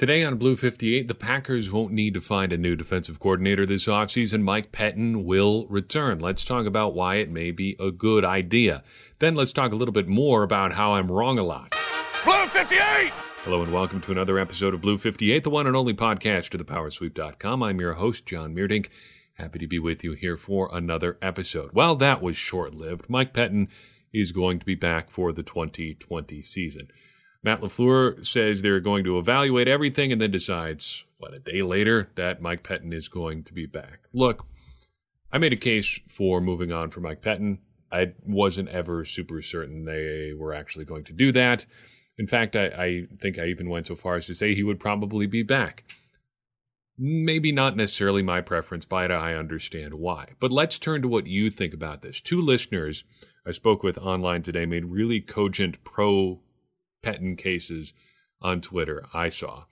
Today on Blue 58, the Packers won't need to find a new defensive coordinator this offseason. Mike Pettine will return. Let's talk about why it may be a good idea. Then let's talk a little bit more about how I'm wrong a lot. Blue 58! Hello and welcome to another episode of Blue 58, the one and only podcast to thepowersweep.com. I'm your host, John Meerdink. Happy to be with you here for another episode. Well, that was short lived. Mike Pettine is going to be back for the 2020 season. Matt LaFleur says they're going to evaluate everything and then decides, what, a day later, that Mike Pettine is going to be back. Look, I made a case for moving on for Mike Pettine. I wasn't ever super certain they were actually going to do that. In fact, I, I think I even went so far as to say he would probably be back. Maybe not necessarily my preference, but I understand why. But let's turn to what you think about this. Two listeners I spoke with online today made really cogent pro Pettine cases on Twitter. I saw.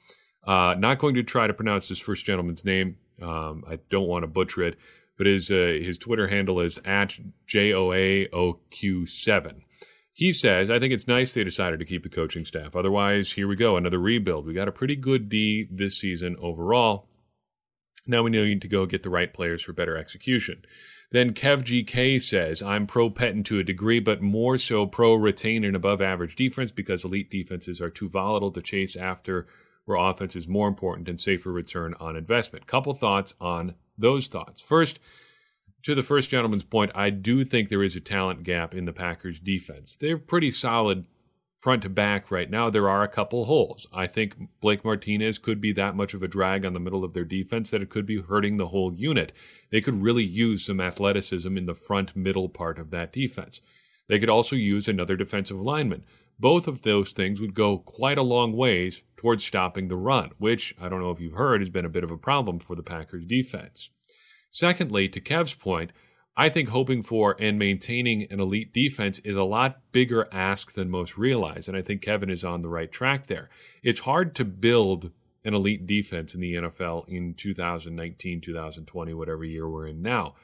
Uh, not going to try to pronounce this first gentleman's name. Um, I don't want to butcher it, but his uh, his Twitter handle is at joaoq7. He says, "I think it's nice they decided to keep the coaching staff. Otherwise, here we go, another rebuild. We got a pretty good D this season overall. Now we need to go get the right players for better execution." Then Kev GK says, I'm pro Pettine to a degree, but more so pro retain an above average defense because elite defenses are too volatile to chase after, where offense is more important and safer return on investment. Couple thoughts on those thoughts. First, to the first gentleman's point, I do think there is a talent gap in the Packers defense. They're pretty solid front to back right now, there are a couple holes. I think Blake Martinez could be that much of a drag on the middle of their defense that it could be hurting the whole unit. They could really use some athleticism in the front middle part of that defense. They could also use another defensive lineman. Both of those things would go quite a long ways towards stopping the run, which I don't know if you've heard has been a bit of a problem for the Packers defense. Secondly, to Kev's point, I think hoping for and maintaining an elite defense is a lot bigger ask than most realize. And I think Kevin is on the right track there. It's hard to build an elite defense in the NFL in 2019, 2020, whatever year we're in now.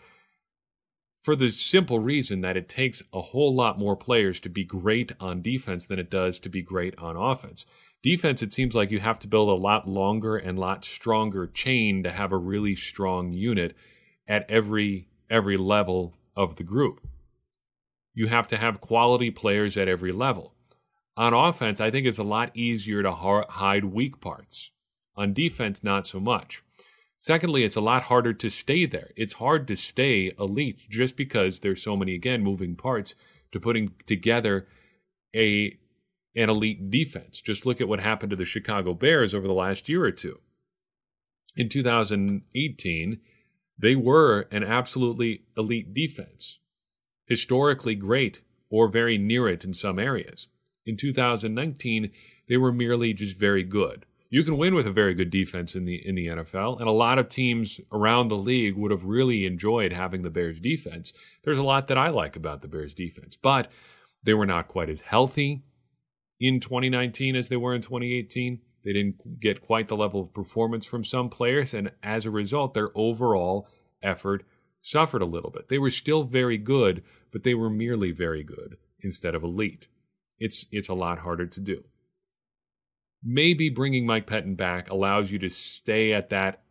For the simple reason that it takes a whole lot more players to be great on defense than it does to be great on offense. Defense, it seems like you have to build a lot longer and lot stronger chain to have a really strong unit at every every level of the group. You have to have quality players at every level. On offense, I think it's a lot easier to hide weak parts. On defense, not so much. Secondly, it's a lot harder to stay there. It's hard to stay elite just because there's so many again moving parts to putting together a an elite defense. Just look at what happened to the Chicago Bears over the last year or two. In 2018, they were an absolutely elite defense, historically great or very near it in some areas. In 2019, they were merely just very good. You can win with a very good defense in the in the NFL, and a lot of teams around the league would have really enjoyed having the Bears defense. There's a lot that I like about the Bears defense, but they were not quite as healthy in 2019 as they were in 2018. They didn't get quite the level of performance from some players, and as a result, their overall effort suffered a little bit. They were still very good, but they were merely very good instead of elite. It's it's a lot harder to do. Maybe bringing Mike Pettine back allows you to stay at that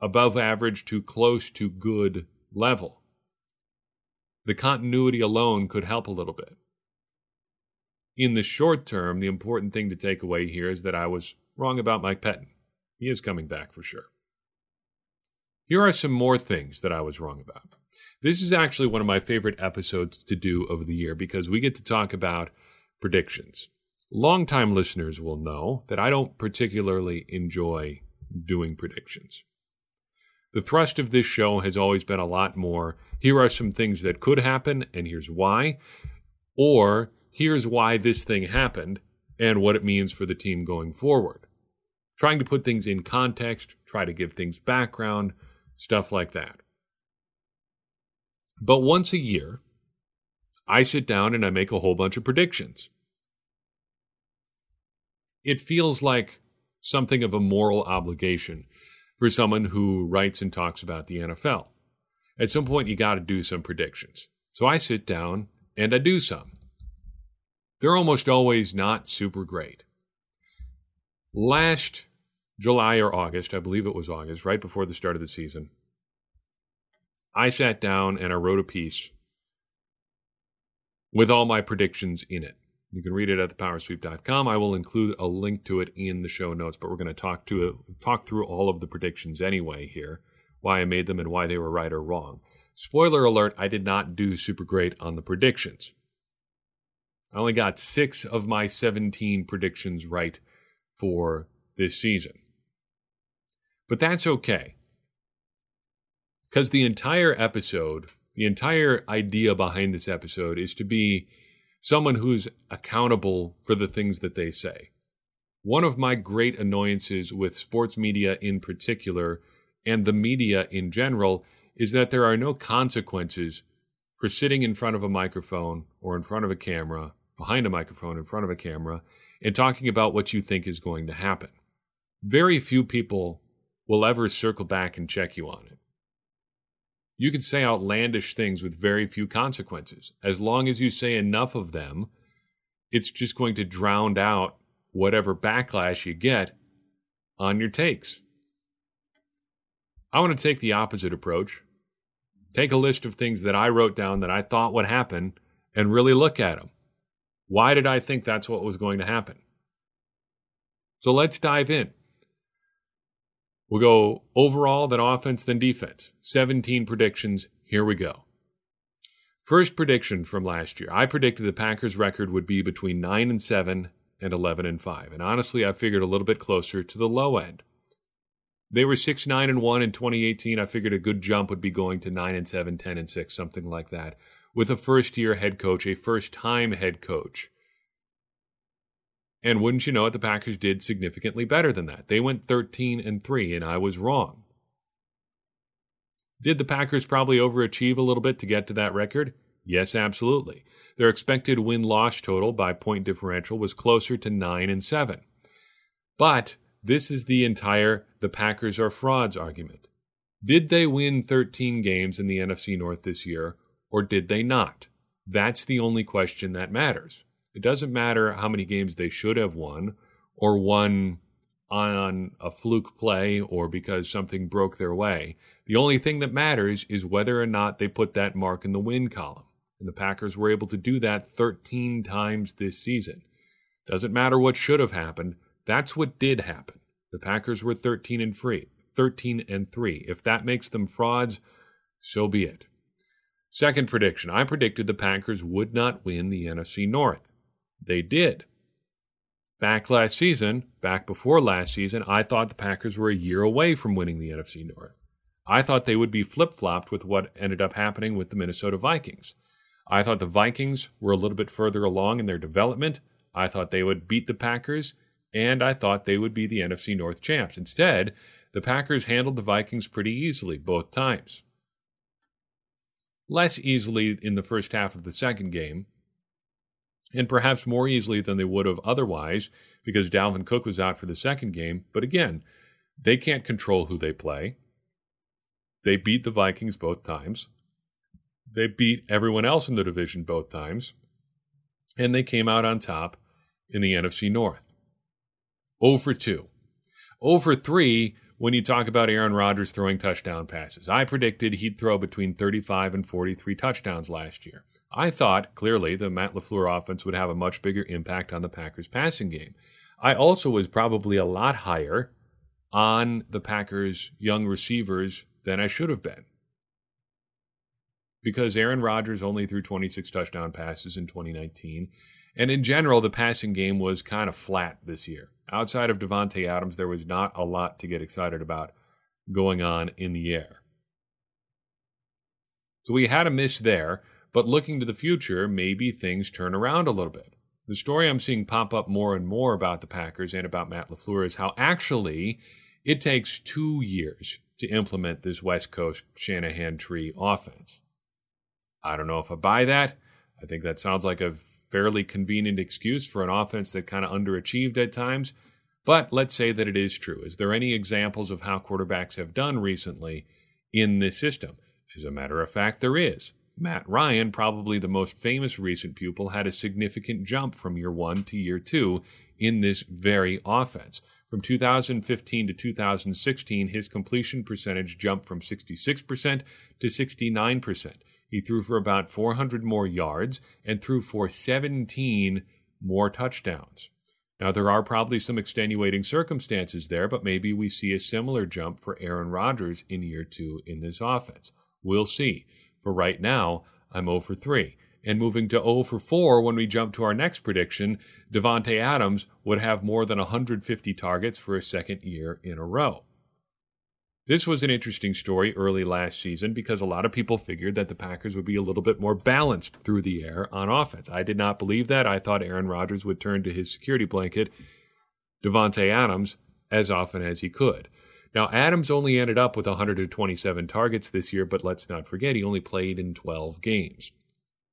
above average to close to good level. The continuity alone could help a little bit in the short term, the important thing to take away here is that I was wrong about Mike Pettine. He is coming back for sure. Here are some more things that I was wrong about. This is actually one of my favorite episodes to do over the year because we get to talk about predictions. Longtime listeners will know that I don't particularly enjoy doing predictions. The thrust of this show has always been a lot more here are some things that could happen, and here's why, or here's why this thing happened and what it means for the team going forward. Trying to put things in context, try to give things background, stuff like that. But once a year, I sit down and I make a whole bunch of predictions. It feels like something of a moral obligation for someone who writes and talks about the NFL. At some point, you got to do some predictions. So I sit down and I do some they're almost always not super great. Last July or August, I believe it was August, right before the start of the season, I sat down and I wrote a piece with all my predictions in it. You can read it at thepowersweep.com. I will include a link to it in the show notes, but we're going to talk to talk through all of the predictions anyway here, why I made them and why they were right or wrong. Spoiler alert, I did not do super great on the predictions. I only got 6 of my 17 predictions right for this season. But that's okay. Because the entire episode, the entire idea behind this episode is to be someone who's accountable for the things that they say. One of my great annoyances with sports media in particular and the media in general is that there are no consequences for sitting in front of a microphone or in front of a camera, behind a microphone, in front of a camera, and talking about what you think is going to happen. Very few people will ever circle back and check you on it. You can say outlandish things with very few consequences. As long as you say enough of them, it's just going to drown out whatever backlash you get on your takes. I want to take the opposite approach. Take a list of things that I wrote down that I thought would happen and really look at them. Why did I think that's what was going to happen? So let's dive in. We'll go overall, then offense, then defense. 17 predictions. Here we go. First prediction from last year. I predicted the Packers record would be between 9 and 7 and 11 and 5. And honestly, I figured a little bit closer to the low end. They were 6 9 and 1 in 2018. I figured a good jump would be going to 9 and 7, 10 and 6, something like that. With a first year head coach, a first time head coach. And wouldn't you know it, the Packers did significantly better than that. They went 13 and 3, and I was wrong. Did the Packers probably overachieve a little bit to get to that record? Yes, absolutely. Their expected win loss total by point differential was closer to 9 and 7. But this is the entire the Packers are frauds argument. Did they win 13 games in the NFC North this year, or did they not? That's the only question that matters. It doesn't matter how many games they should have won or won on a fluke play or because something broke their way. The only thing that matters is whether or not they put that mark in the win column. And the Packers were able to do that 13 times this season. Doesn't matter what should have happened. That's what did happen. The Packers were 13 and free, 13 and 3. If that makes them frauds, so be it. Second prediction, I predicted the Packers would not win the NFC North. They did. Back last season, back before last season, I thought the Packers were a year away from winning the NFC North. I thought they would be flip flopped with what ended up happening with the Minnesota Vikings. I thought the Vikings were a little bit further along in their development. I thought they would beat the Packers, and I thought they would be the NFC North champs. Instead, the Packers handled the Vikings pretty easily both times. Less easily in the first half of the second game, and perhaps more easily than they would have otherwise because Dalvin Cook was out for the second game. But again, they can't control who they play. They beat the Vikings both times. They beat everyone else in the division both times. And they came out on top in the NFC North. 0 for 2. 0 for 3 when you talk about Aaron Rodgers throwing touchdown passes. I predicted he'd throw between 35 and 43 touchdowns last year. I thought, clearly, the Matt LaFleur offense would have a much bigger impact on the Packers' passing game. I also was probably a lot higher on the Packers' young receivers than I should have been. Because Aaron Rodgers only threw 26 touchdown passes in 2019. And in general, the passing game was kind of flat this year. Outside of Davante Adams, there was not a lot to get excited about going on in the air. So we had a miss there. But looking to the future, maybe things turn around a little bit. The story I'm seeing pop up more and more about the Packers and about Matt LaFleur is how actually it takes two years to implement this West Coast Shanahan tree offense. I don't know if I buy that. I think that sounds like a fairly convenient excuse for an offense that kind of underachieved at times. But let's say that it is true. Is there any examples of how quarterbacks have done recently in this system? As a matter of fact, there is. Matt Ryan, probably the most famous recent pupil, had a significant jump from year one to year two in this very offense. From 2015 to 2016, his completion percentage jumped from 66% to 69%. He threw for about 400 more yards and threw for 17 more touchdowns. Now, there are probably some extenuating circumstances there, but maybe we see a similar jump for Aaron Rodgers in year two in this offense. We'll see. For right now, I'm 0 for 3. And moving to 0 for 4 when we jump to our next prediction, Davante Adams would have more than 150 targets for a second year in a row. This was an interesting story early last season because a lot of people figured that the Packers would be a little bit more balanced through the air on offense. I did not believe that. I thought Aaron Rodgers would turn to his security blanket, Davante Adams, as often as he could. Now, Adams only ended up with 127 targets this year, but let's not forget he only played in 12 games.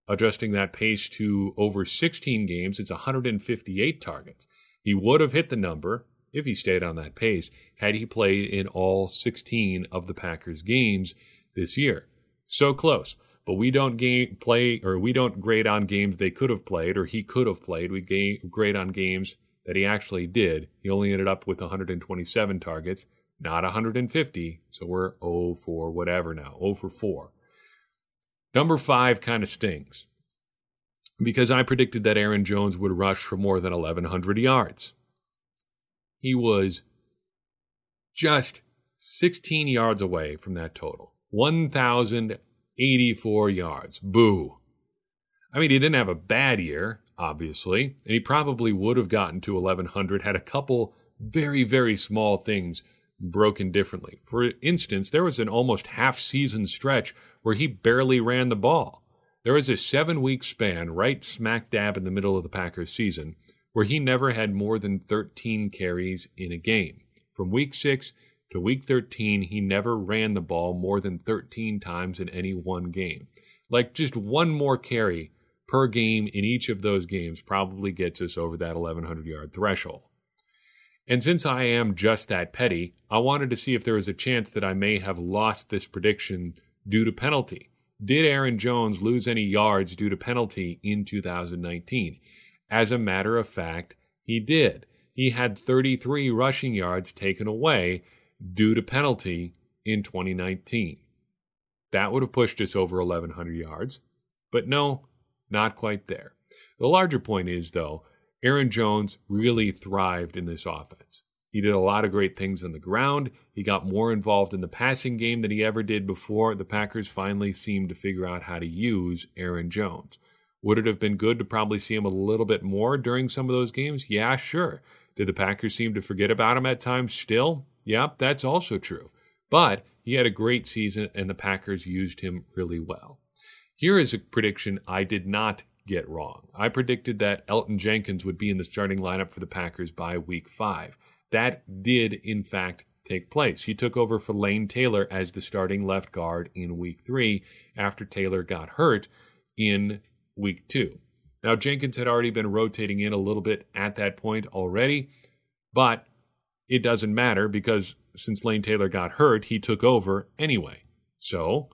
Adjusting that pace to over 16 games, it's 158 targets. He would have hit the number if he stayed on that pace, had he played in all 16 of the Packers games this year. So close. But we don't game, play or we don't grade on games they could have played or he could have played. We game, grade on games that he actually did. He only ended up with 127 targets, not 150. So we're 0 for whatever now, 0 for 4. Number five kind of stings because I predicted that Aaron Jones would rush for more than 1,100 yards. He was just 16 yards away from that total 1,084 yards. Boo. I mean, he didn't have a bad year, obviously, and he probably would have gotten to 1,100 had a couple very, very small things broken differently. For instance, there was an almost half season stretch where he barely ran the ball. There was a seven week span right smack dab in the middle of the Packers season where he never had more than 13 carries in a game. From week 6 to week 13, he never ran the ball more than 13 times in any one game. Like just one more carry per game in each of those games probably gets us over that 1100 yard threshold. And since I am just that petty, I wanted to see if there was a chance that I may have lost this prediction due to penalty. Did Aaron Jones lose any yards due to penalty in 2019? As a matter of fact, he did. He had 33 rushing yards taken away due to penalty in 2019. That would have pushed us over 1,100 yards. But no, not quite there. The larger point is, though, Aaron Jones really thrived in this offense. He did a lot of great things on the ground. He got more involved in the passing game than he ever did before. The Packers finally seemed to figure out how to use Aaron Jones. Would it have been good to probably see him a little bit more during some of those games? Yeah, sure. Did the Packers seem to forget about him at times still? Yep, that's also true. But he had a great season and the Packers used him really well. Here is a prediction I did not get wrong. I predicted that Elgton Jenkins would be in the starting lineup for the Packers by week five. That did, in fact, take place. He took over for Lane Taylor as the starting left guard in week three after Taylor got hurt in week two. Now, Jenkins had already been rotating in a little bit at that point already, but it doesn't matter because since Lane Taylor got hurt, he took over anyway. So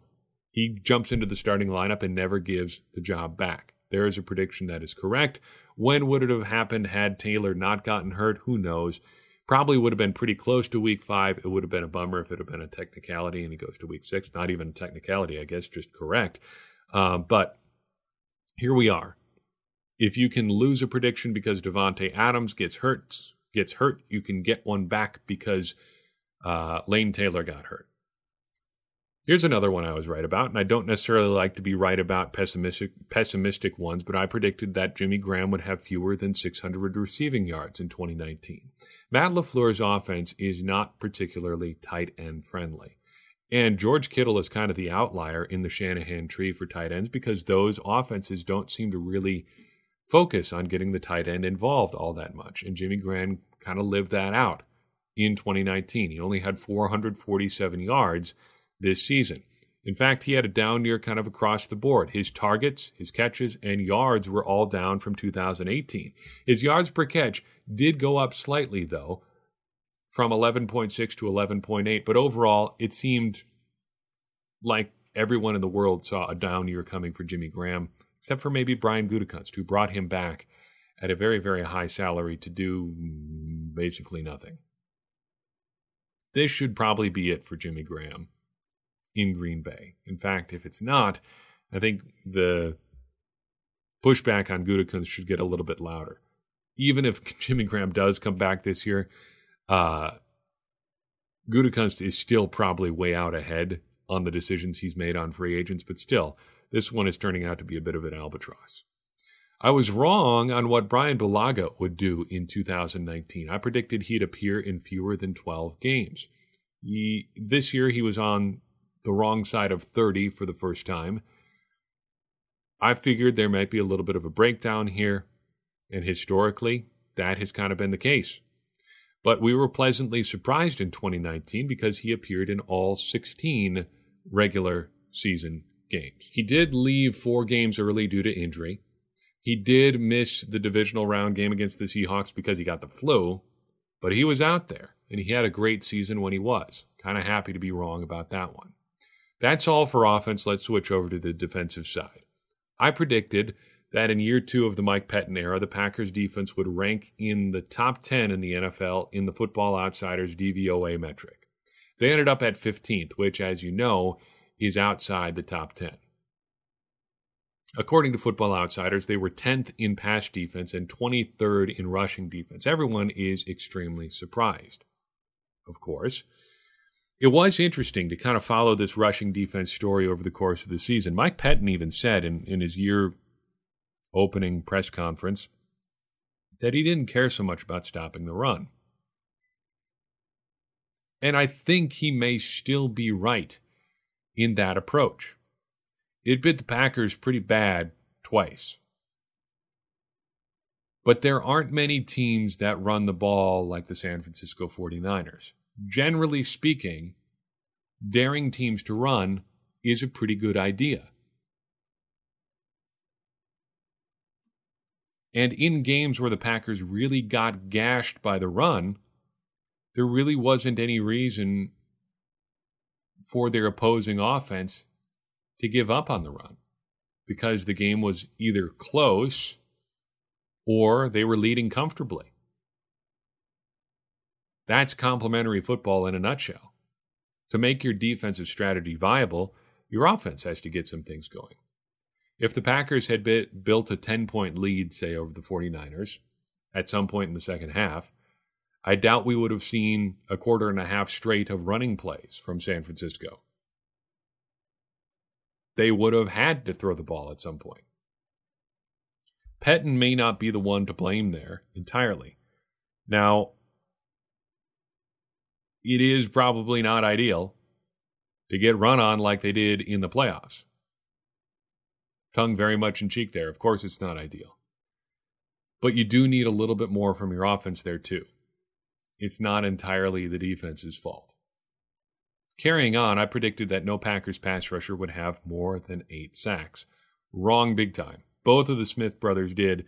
he jumps into the starting lineup and never gives the job back. There is a prediction that is correct. When would it have happened had Taylor not gotten hurt? Who knows? Probably would have been pretty close to week five. It would have been a bummer if it had been a technicality and he goes to week six. Not even a technicality, I guess, just correct. Um, but here we are. If you can lose a prediction because Davante Adams gets hurt, gets hurt, you can get one back because uh, Lane Taylor got hurt. Here's another one I was right about, and I don't necessarily like to be right about pessimistic pessimistic ones, but I predicted that Jimmy Graham would have fewer than 600 receiving yards in 2019. Matt LaFleur's offense is not particularly tight end friendly. And George Kittle is kind of the outlier in the Shanahan tree for tight ends because those offenses don't seem to really focus on getting the tight end involved all that much. And Jimmy Graham kind of lived that out in 2019. He only had 447 yards this season. In fact, he had a down year kind of across the board. His targets, his catches, and yards were all down from 2018. His yards per catch did go up slightly, though, from 11.6 to 11.8. But overall, it seemed like everyone in the world saw a down year coming for Jimmy Graham, except for maybe Brian Gutekunst, who brought him back at a very, very high salary to do basically nothing. this should probably be it for Jimmy Graham in Green Bay. In fact, if it's not, I think the pushback on Gutekunst should get a little bit louder. Even if Jimmy Graham does come back this year, uh, Gutekunst is still probably way out ahead on the decisions he's made on free agents, but still, this one is turning out to be a bit of an albatross. I was wrong on what Brian Bulaga would do in 2019. I predicted he'd appear in fewer than 12 games. He, this year, he was on the wrong side of 30 for the first time. I figured there might be a little bit of a breakdown here, and historically, that has kind of been the case. But we were pleasantly surprised in 2019 because he appeared in all 16 regular season games. He did leave four games early due to injury. He did miss the divisional round game against the Seahawks because he got the flu, but he was out there and he had a great season when he was. Kind of happy to be wrong about that one. That's all for offense. Let's switch over to the defensive side. I predicted that in year two of the Mike Pettine era, the Packers defense would rank in the top 10 in the NFL in the Football Outsiders DVOA metric. They ended up at 15th, which, as you know, is outside the top 10. According to Football Outsiders, they were 10th in pass defense and 23rd in rushing defense. Everyone is extremely surprised, of course. It was interesting to kind of follow this rushing defense story over the course of the season. Mike Pettine even said in, in his year opening press conference that he didn't care so much about stopping the run. And I think he may still be right in that approach. It bit the Packers pretty bad twice. But there aren't many teams that run the ball like the San Francisco 49ers generally speaking, daring teams to run is a pretty good idea. And in games where the Packers really got gashed by the run, there really wasn't any reason for their opposing offense to give up on the run because the game was either close or they were leading comfortably. That's complementary football in a nutshell. To make your defensive strategy viable, your offense has to get some things going. If the Packers had bit, built a 10 point lead, say, over the 49ers at some point in the second half, I doubt we would have seen a quarter and a half straight of running plays from San Francisco. They would have had to throw the ball at some point. Pettine may not be the one to blame there entirely. Now, it is probably not ideal to get run on like they did in the playoffs. Tongue very much in cheek there. Of course, it's not ideal. But you do need a little bit more from your offense there, too. It's not entirely the defense's fault. Carrying on, I predicted that no Packers pass rusher would have more than eight sacks. Wrong big time. Both of the Smith brothers did,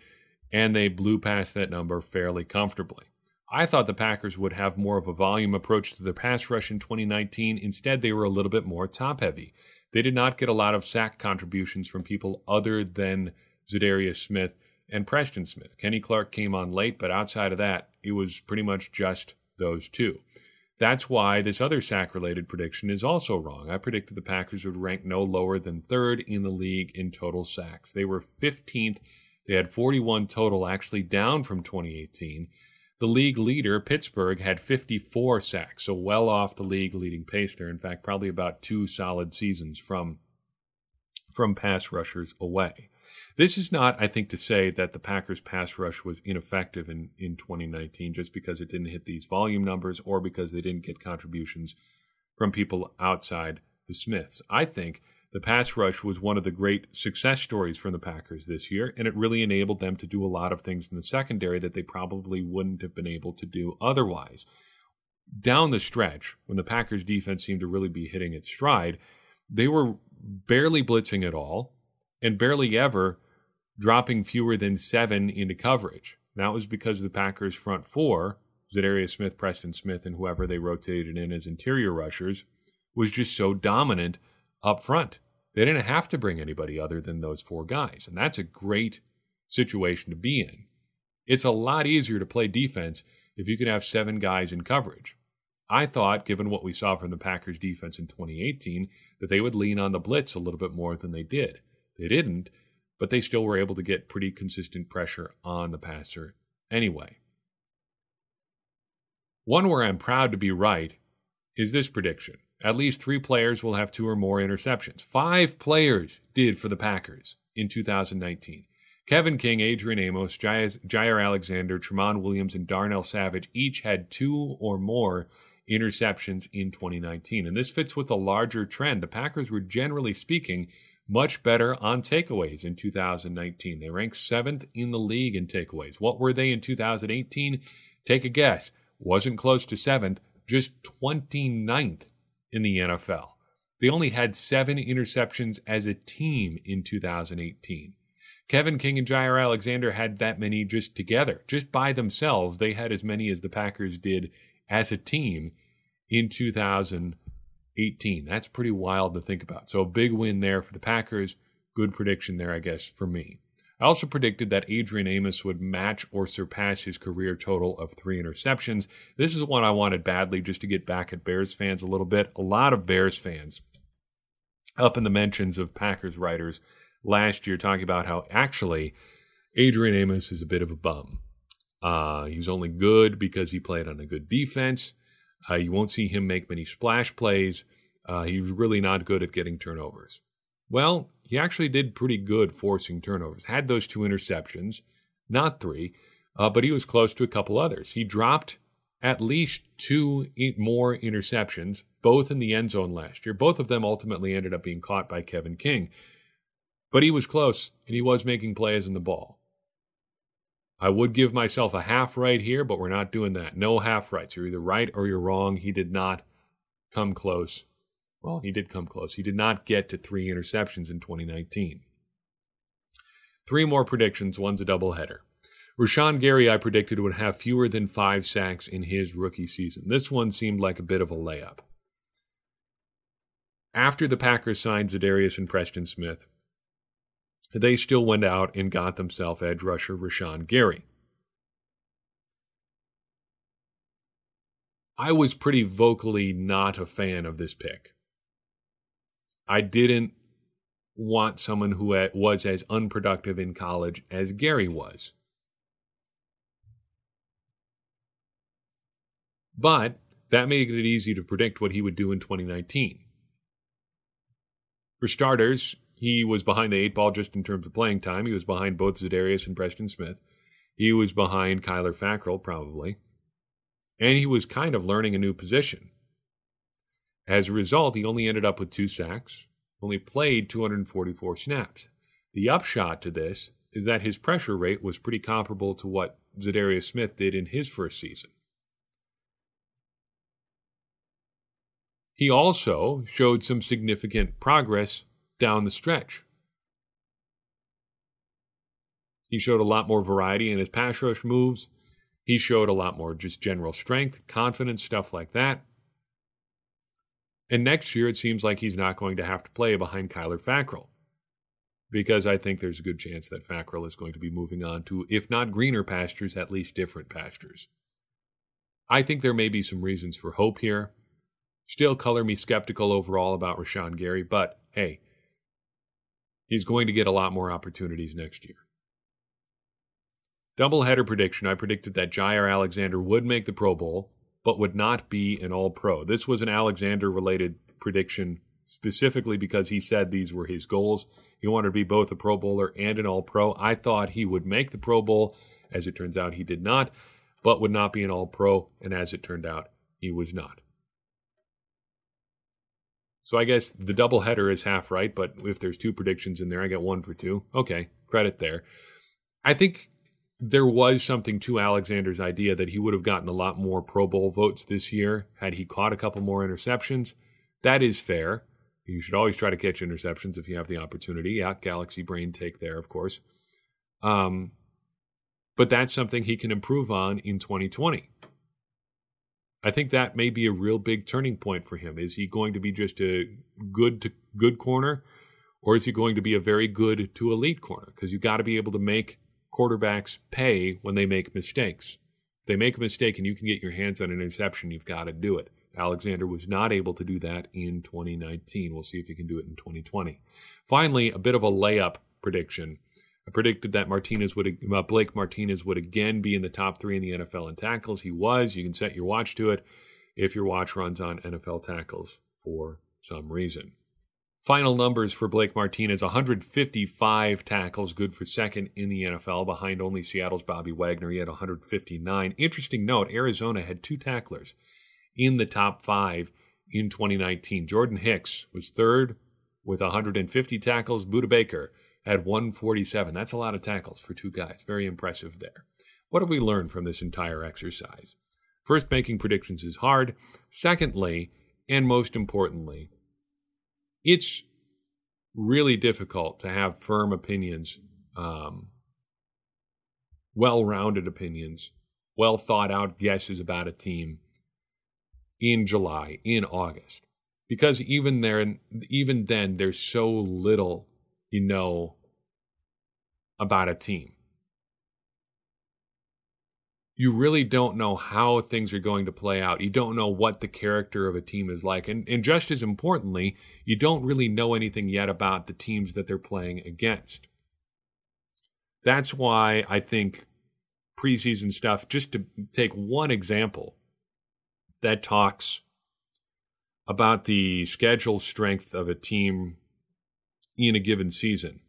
and they blew past that number fairly comfortably. I thought the Packers would have more of a volume approach to their pass rush in 2019. Instead, they were a little bit more top heavy. They did not get a lot of sack contributions from people other than Za'Darius Smith and Preston Smith. Kenny Clark came on late, but outside of that, it was pretty much just those two. That's why this other sack related prediction is also wrong. I predicted the Packers would rank no lower than third in the league in total sacks. They were 15th. They had 41 total, actually down from 2018. The league leader, Pittsburgh, had 54 sacks, so well off the league leading pace there. In fact, probably about two solid seasons from, from pass rushers away. This is not, I think, to say that the Packers' pass rush was ineffective in, in 2019 just because it didn't hit these volume numbers or because they didn't get contributions from people outside the Smiths. I think the pass rush was one of the great success stories from the Packers this year, and it really enabled them to do a lot of things in the secondary that they probably wouldn't have been able to do otherwise. Down the stretch, when the Packers defense seemed to really be hitting its stride, they were barely blitzing at all and barely ever dropping fewer than seven into coverage. That was because the Packers' front four, Za'Darius Smith, Preston Smith, and whoever they rotated in as interior rushers, was just so dominant up front. They didn't have to bring anybody other than those four guys. And that's a great situation to be in. It's a lot easier to play defense if you can have seven guys in coverage. I thought, given what we saw from the Packers defense in 2018, that they would lean on the blitz a little bit more than they did. They didn't, but they still were able to get pretty consistent pressure on the passer anyway. One where I'm proud to be right is this prediction. At least three players will have two or more interceptions. Five players did for the Packers in 2019. Kevin King, Adrian Amos, Jaire Alexander, Tramon Williams, and Darnell Savage each had two or more interceptions in 2019. And this fits with a larger trend. The Packers were generally speaking much better on takeaways in 2019. They ranked seventh in the league in takeaways. What were they in 2018? Take a guess. Wasn't close to seventh, just 29th in the NFL. They only had seven interceptions as a team in 2018. Kevin King and Jaire Alexander had that many just together. Just by themselves, they had as many as the Packers did as a team in 2018. That's pretty wild to think about. So a big win there for the Packers. Good prediction there, I guess, for me. I also predicted that Adrian Amos would match or surpass his career total of three interceptions. This is one I wanted badly just to get back at Bears fans a little bit. A lot of Bears fans up in the mentions of Packers writers last year talking about how actually Adrian Amos is a bit of a bum. Uh, he's only good because he played on a good defense. Uh, you won't see him make many splash plays. Uh, he's really not good at getting turnovers. Well, he actually did pretty good forcing turnovers. Had those two interceptions, not three, uh, but he was close to a couple others. He dropped at least two more interceptions, both in the end zone last year. Both of them ultimately ended up being caught by Kevin King. But he was close, and he was making plays in the ball. I would give myself a half right here, but we're not doing that. No half rights. You're either right or you're wrong. He did not come close well, he did come close. He did not get to three interceptions in 2019. Three more predictions, one's a doubleheader. Rashan Gary, I predicted, would have fewer than five sacks in his rookie season. This one seemed like a bit of a layup. After the Packers signed Za'Darius and Preston Smith, they still went out and got themselves edge rusher Rashan Gary. I was pretty vocally not a fan of this pick. I didn't want someone who was as unproductive in college as Gary was. But that made it easy to predict what he would do in 2019. For starters, he was behind the eight ball just in terms of playing time. He was behind both Za'Darius and Preston Smith. He was behind Kyler Fackrell, probably. And he was kind of learning a new position. As a result, he only ended up with two sacks, only played 244 snaps. The upshot to this is that his pressure rate was pretty comparable to what Za'Darius Smith did in his first season. He also showed some significant progress down the stretch. He showed a lot more variety in his pass rush moves. He showed a lot more just general strength, confidence, stuff like that. And next year, it seems like he's not going to have to play behind Kyler Fackrell because I think there's a good chance that Fackrell is going to be moving on to, if not greener pastures, at least different pastures. I think there may be some reasons for hope here. Still color me skeptical overall about Rashan Gary, but hey, he's going to get a lot more opportunities next year. Doubleheader prediction I predicted that Jaire Alexander would make the Pro Bowl but would not be an all pro. This was an Alexander related prediction specifically because he said these were his goals. He wanted to be both a Pro Bowler and an all pro. I thought he would make the Pro Bowl. As it turns out, he did not, but would not be an all pro. And as it turned out, he was not. So I guess the double header is half right, but if there's two predictions in there, I get one for two. Okay, credit there. I think there was something to Alexander's idea that he would have gotten a lot more Pro Bowl votes this year had he caught a couple more interceptions. That is fair. You should always try to catch interceptions if you have the opportunity. Yeah, Galaxy Brain take there, of course. Um, but that's something he can improve on in 2020. I think that may be a real big turning point for him. Is he going to be just a good to good corner, or is he going to be a very good to elite corner? Because you got to be able to make quarterbacks pay when they make mistakes. If they make a mistake and you can get your hands on an interception, you've got to do it. Alexander was not able to do that in 2019. We'll see if he can do it in 2020. Finally, a bit of a layup prediction. I predicted that Martinez would uh, Blake Martinez would again be in the top three in the NFL in tackles. He was. You can set your watch to it if your watch runs on NFL tackles for some reason. Final numbers for Blake Martinez 155 tackles, good for second in the NFL, behind only Seattle's Bobby Wagner. He had 159. Interesting note Arizona had two tacklers in the top five in 2019. Jordan Hicks was third with 150 tackles. Budda Baker had 147. That's a lot of tackles for two guys. Very impressive there. What have we learned from this entire exercise? First, making predictions is hard. Secondly, and most importantly, it's really difficult to have firm opinions, um, well rounded opinions, well thought out guesses about a team in July, in August. Because even there, even then, there's so little you know about a team you really don't know how things are going to play out. You don't know what the character of a team is like. And, and just as importantly, you don't really know anything yet about the teams that they're playing against. That's why I think preseason stuff, just to take one example that talks about the schedule strength of a team in a given season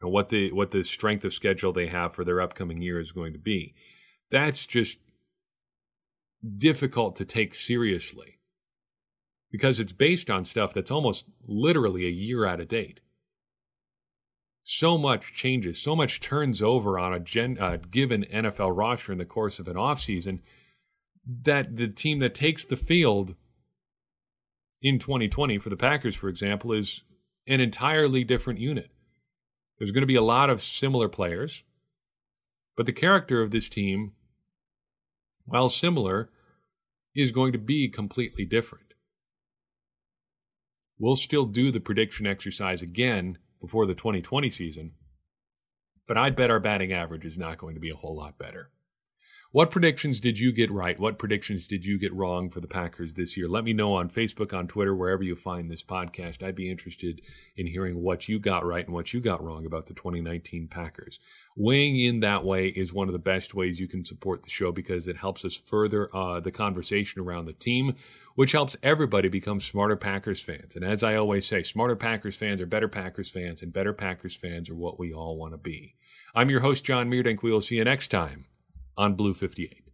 and what the what the strength of schedule they have for their upcoming year is going to be that's just difficult to take seriously because it's based on stuff that's almost literally a year out of date. So much changes, so much turns over on a gen, uh, given NFL roster in the course of an offseason that the team that takes the field in 2020 for the Packers, for example, is an entirely different unit. There's going to be a lot of similar players, but the character of this team while similar, is going to be completely different. We'll still do the prediction exercise again before the 2020 season, but I'd bet our batting average is not going to be a whole lot better. What predictions did you get right? What predictions did you get wrong for the Packers this year? Let me know on Facebook, on Twitter, wherever you find this podcast. I'd be interested in hearing what you got right and what you got wrong about the 2019 Packers. Weighing in that way is one of the best ways you can support the show because it helps us further uh, the conversation around the team, which helps everybody become smarter Packers fans. And as I always say, smarter Packers fans are better Packers fans, and better Packers fans are what we all want to be. I'm your host, John Meerdink. We will see you next time on Blue 58.